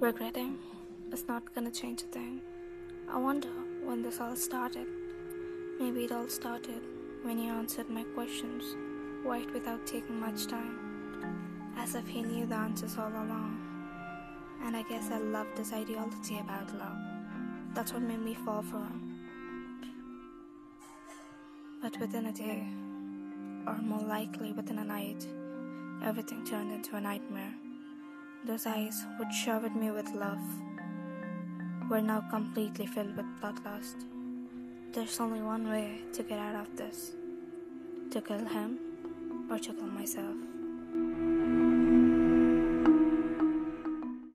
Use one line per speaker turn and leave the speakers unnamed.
Regretting is not gonna change a thing. I wonder when this all started. Maybe it all started when he answered my questions right without taking much time, as if he knew the answers all along. And I guess I loved his ideology about love. That's what made me fall for him. But within a day, or more likely within a night, everything turned into a nightmare. Those eyes which showered me with love were now completely filled with bloodlust. There's only one way to get out of this to kill him or to kill myself.